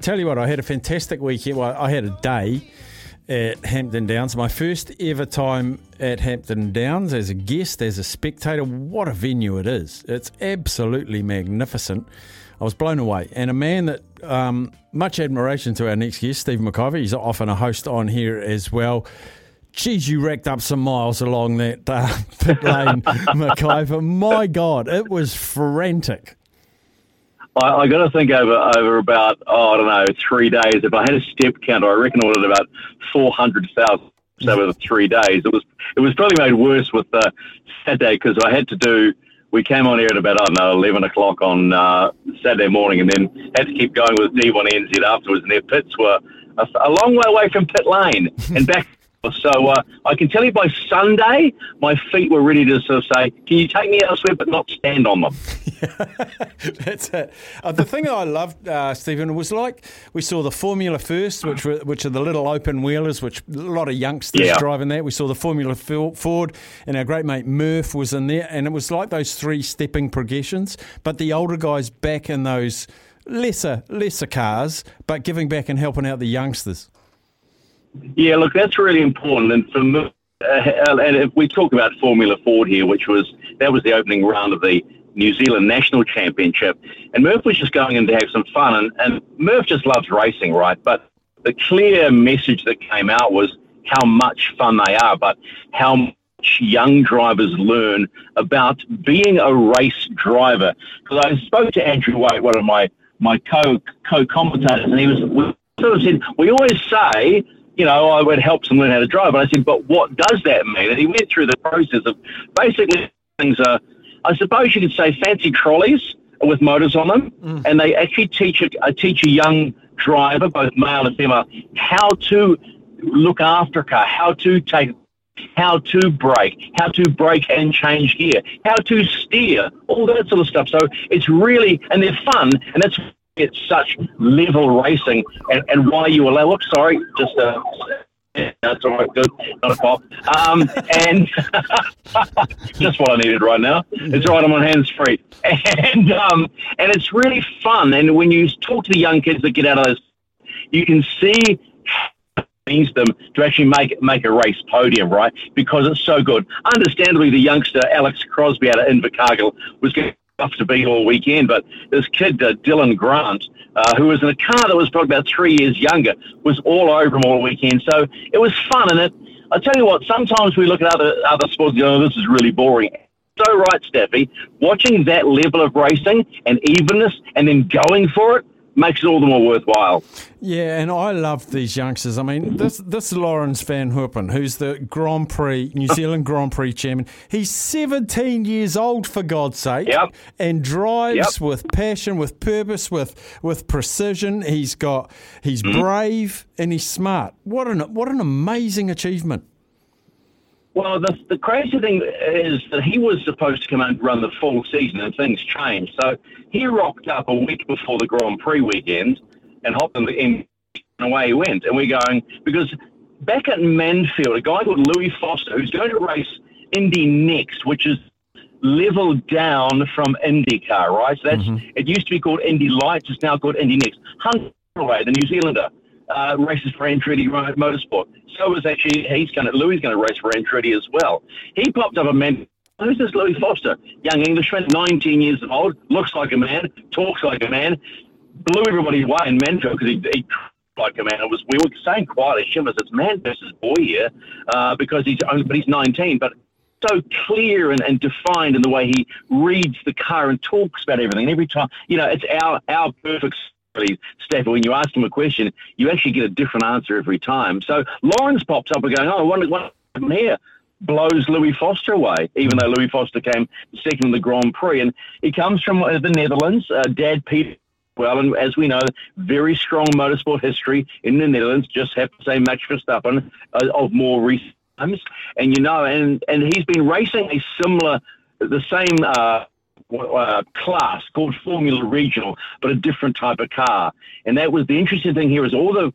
Tell you what, I had a fantastic weekend. Well, I had a day at Hampton Downs. My first ever time at Hampton Downs as a guest, as a spectator. What a venue it is! It's absolutely magnificent. I was blown away. And a man that um, much admiration to our next guest, Steve McIvor. He's often a host on here as well. Geez, you racked up some miles along that uh, pit lane, McIvor. My God, it was frantic. I, I got to think over over about oh I don't know three days. If I had a step counter, I reckon I have about four hundred thousand over the three days. It was it was probably made worse with the Saturday because I had to do. We came on here at about I don't know eleven o'clock on uh, Saturday morning, and then had to keep going with D1NZ afterwards. And their pits were a, a long way away from pit lane and back so uh, I can tell you by Sunday, my feet were ready to sort of say, "Can you take me elsewhere, but not stand on them?" That's it. Uh, the thing I loved, uh, Stephen, was like we saw the Formula First, which were, which are the little open wheelers, which a lot of youngsters Yeah. driving that. We saw the Formula Ford, and our great mate Murph was in there, and it was like those three stepping progressions. But the older guys back in those lesser lesser cars, but giving back and helping out the youngsters. Yeah, look, that's really important. And for me, uh, and if we talk about Formula Ford here, which was that was the opening round of the New Zealand National Championship, and Murph was just going in to have some fun, and, and Murph just loves racing, right? But the clear message that came out was how much fun they are, but how much young drivers learn about being a race driver. Because I spoke to Andrew White, one of my my co co commentators, and he was sort of said we always say you know, oh, I would help them learn how to drive. And I said, but what does that mean? And he went through the process of basically things are, I suppose you could say, fancy trolleys with motors on them, and they actually teach a, teach a young driver, both male and female, how to look after a car, how to take how to brake, how to brake and change gear, how to steer, all that sort of stuff. So it's really, and they're fun, and that's it's such level racing, and, and why you allow. Whoops, sorry, just uh, that's all right, good, not a pop. Um, and just what I needed right now. It's right, I'm on hands free, and um, and it's really fun. And when you talk to the young kids that get out of those, you can see means them to actually make make a race podium, right? Because it's so good. Understandably, the youngster Alex Crosby out of Invercargill was going tough to beat all weekend, but this kid uh, Dylan Grant, uh, who was in a car that was probably about three years younger, was all over him all weekend. So it was fun, and it. I tell you what, sometimes we look at other other sports and go, oh, this is really boring. So right, Staffy, watching that level of racing and evenness, and then going for it makes it all the more worthwhile. Yeah, and I love these youngsters. I mean, this this Lawrence Van Hoepen, who's the Grand Prix New Zealand Grand Prix chairman, He's 17 years old for God's sake, Yep. and drives Yep. with passion, with purpose, with with precision. He's got he's Mm-hmm. brave and he's smart. What an what an amazing achievement. Well, the, the crazy thing is that he was supposed to come out and run the full season, and things changed. So he rocked up a week before the Grand Prix weekend and hopped in the in, and away he went. And we're going because back at Manfield, a guy called Louis Foster, who's going to race Indy next, which is level down from IndyCar, right? So that's mm-hmm. it used to be called Indy Lights, it's now called Indy Next. Hunter the New Zealander, uh, races for Andretti Motorsport. So was actually he's going to Louis going to race for Andretti as well. He popped up a man. Who's this Louis Foster? Young Englishman, 19 years old, looks like a man, talks like a man, blew everybody away in Manfield because he, he like a man. It was we were saying quietly, Shivers, it's man versus boy here, uh, because he's only but he's 19, but so clear and, and defined in the way he reads the car and talks about everything. And every time, you know, it's our our perfect. Steph, when you ask him a question, you actually get a different answer every time. So Lawrence pops up and going, "Oh, what, what happened here?" Blows Louis Foster away, even though Louis Foster came second in the Grand Prix, and he comes from uh, the Netherlands. Uh, Dad Peter well, and as we know, very strong motorsport history in the Netherlands. Just have to say Max Verstappen uh, of more recent times, and you know, and and he's been racing a similar, the same. Uh, uh, class called Formula Regional, but a different type of car. And that was the interesting thing here is all the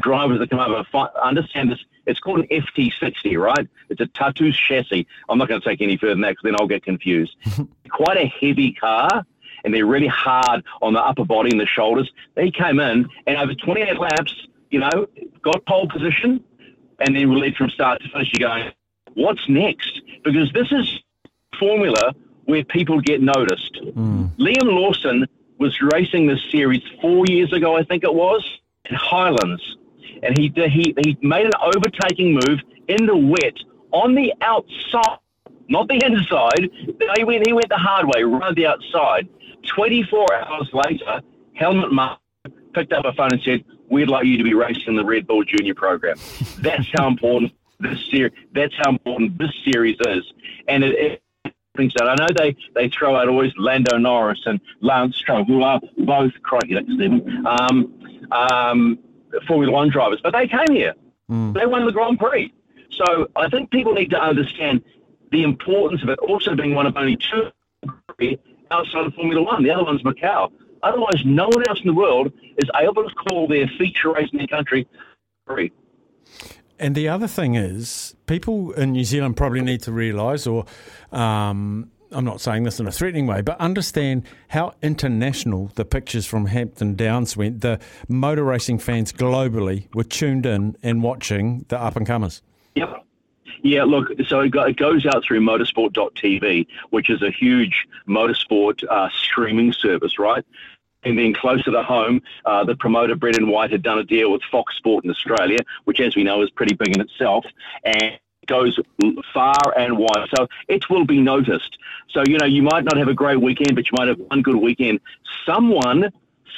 drivers that come over understand this. It's called an FT60, right? It's a Tatuus chassis. I'm not going to take any further than that because then I'll get confused. Quite a heavy car, and they're really hard on the upper body and the shoulders. They came in, and over 28 laps, you know, got pole position, and then led from start to finish. You're going, what's next? Because this is formula where people get noticed. Mm. Liam Lawson was racing this series four years ago, I think it was, in Highlands, and he he he made an overtaking move in the wet on the outside, not the inside. He went he went the hard way, right the outside. Twenty four hours later, Helmut Marko picked up a phone and said, "We'd like you to be racing the Red Bull Junior program." That's how important this series. That's how important this series is, and it, it things that I know they, they throw out always Lando Norris and Lance Stroll, who are both crikey, that's Stephen, um, um, Formula One drivers, but they came here. Mm. They won the Grand Prix. So I think people need to understand the importance of it also being one of only two outside of Formula One. The other one's Macau. Otherwise, no one else in the world is able to call their feature race in their country free. And the other thing is, people in New Zealand probably need to realise, or um, I'm not saying this in a threatening way, but understand how international the pictures from Hampton Downs went. The motor racing fans globally were tuned in and watching the up and comers. Yep. Yeah, look, so it goes out through motorsport.tv, which is a huge motorsport uh, streaming service, right? And then closer to home, uh, the promoter Brendan White had done a deal with Fox Sport in Australia, which, as we know, is pretty big in itself, and goes far and wide. So it will be noticed. So you know, you might not have a great weekend, but you might have one good weekend. Someone,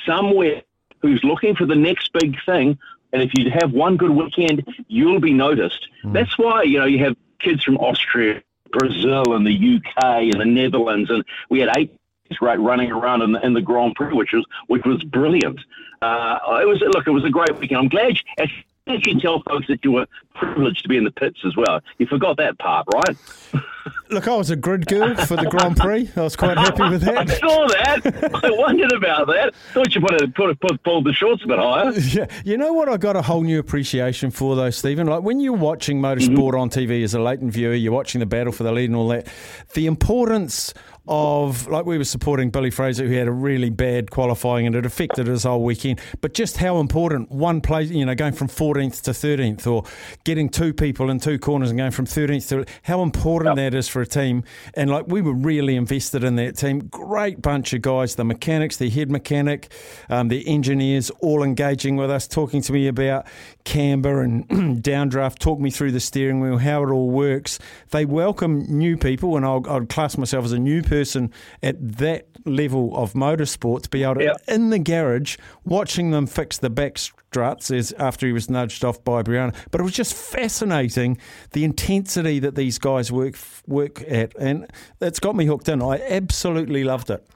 somewhere, who's looking for the next big thing, and if you have one good weekend, you'll be noticed. Mm. That's why you know you have kids from Austria, Brazil, and the UK, and the Netherlands, and we had eight right running around in the, in the Grand Prix, which was which was brilliant. Uh, it was look, it was a great weekend. I'm glad. You, did you tell folks that you were privileged to be in the pits as well? You forgot that part, right? Look, I was a grid girl for the Grand Prix. I was quite happy with that. I saw that. I wondered about that. Thought you put a, put a, put, pulled the shorts a bit higher. Yeah, you know what? I got a whole new appreciation for though, Stephen. Like when you're watching motorsport mm-hmm. on TV as a latent viewer, you're watching the battle for the lead and all that. The importance of like we were supporting Billy Frazer, who had a really bad qualifying and it affected his whole weekend. But just how important one place, you know, going from 14th to 13th, or getting two people in two corners and going from 13th to how important yep. that is for a team. And like we were really invested in that team. Great bunch of guys, the mechanics, the head mechanic, um, the engineers, all engaging with us, talking to me about camber and downdraft. Talk me through the steering wheel, how it all works. They welcome new people, and I'll, I'll class myself as a new person at that level of motorsport be able to, yep. in the garage, watching them fix the back struts is after he was nudged off by Brianna. But it was just fascinating the intensity that these guys work work at, and that's got me hooked in. I absolutely loved it.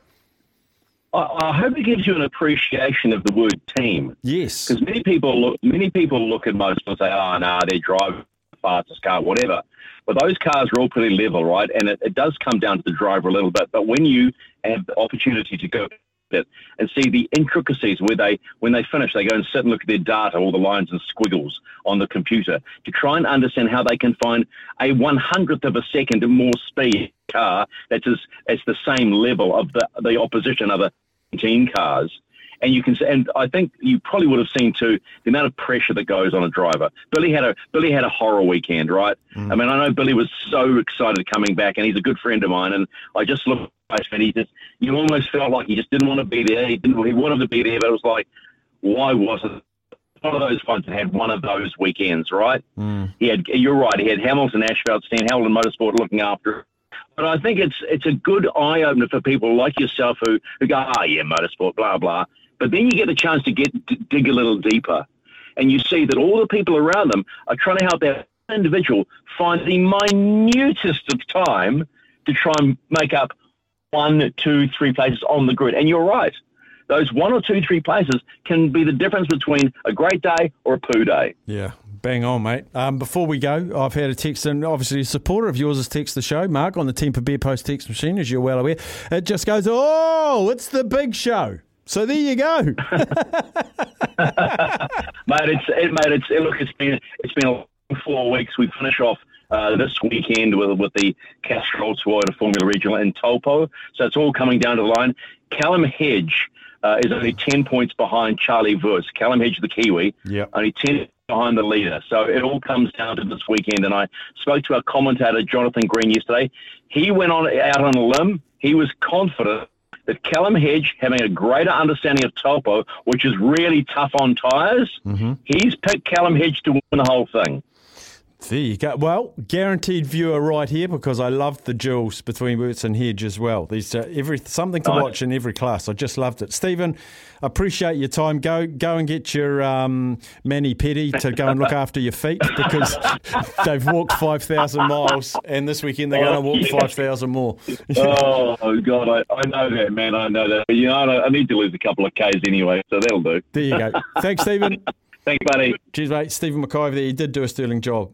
I, hope it gives you an appreciation of the word team. Yes, because many people look many people look at most and say, "Oh, no, nah, they drive the fastest car, whatever." But those cars are all pretty level, right? And it, it does come down to the driver a little bit. But when you have the opportunity to go it and see the intricacies where they, when they finish, they go and sit and look at their data, all the lines and squiggles on the computer to try and understand how they can find a one hundredth of a second more speed car that's as, as the same level of the, the opposition other team cars and you can see, and I think you probably would have seen too the amount of pressure that goes on a driver. Billy had a Billy had a horror weekend, right? Mm. I mean, I know Billy was so excited coming back, and he's a good friend of mine, and I just looked and he just you almost felt like he just didn't want to be there. He didn't he wanted to be there, but it was like, why wasn't one of those ones that had one of those weekends, right? Mm. He had, you're right, he had Hamilton, Asphalt, Stan, Hamilton Motorsport looking after but I think it's it's a good eye opener for people like yourself who, who go, oh yeah, motorsport, blah blah. But then you get a chance to get to dig a little deeper, and you see that all the people around them are trying to help that individual find the minutest of time to try and make up one, two, three places on the grid. And you're right. those one or two, three places can be the difference between a great day or a poo day. Yeah. Bang on, mate. Um, before we go, I've had a text, and obviously a supporter of yours has texted the show, Mark, on the Temper Beer Post text machine, as you're well aware. It just goes, oh, it's the big show. So there you go, mate. It's it, mate. It's it, look. It's been it's been four weeks. We finish off uh, this weekend with with the Castrol Toyota Formula Regional in Taupo. So it's all coming down to the line. Callum Hedge uh, is only ten points behind Charlie Wurz. Callum Hedge, the Kiwi, Yep. only ten behind the leader. So it all comes down to this weekend. And I spoke to our commentator Jonathan Green yesterday. He went on out on a limb. He was confident that Callum Hedge, having a greater understanding of Taupo, which is really tough on tires, he's picked Callum Hedge to win the whole thing. There you go. Well, guaranteed viewer right here because I loved the duels between Wurz and Hedge as well. There's uh, every something to Nice. watch in every class. I just loved it. Stephen, appreciate your time. Go go and get your um, Manny Petty to go and look after your feet because they've walked five thousand miles, and this weekend they're going to walk yeah. five thousand more. oh God, I, I know that, man. I know that. But you know, I, I need to lose a couple of k's anyway, so that'll do. There you go. Thanks, Stephen. Thanks, buddy. Cheers, mate. Stephen McIvor there. He did do a sterling job.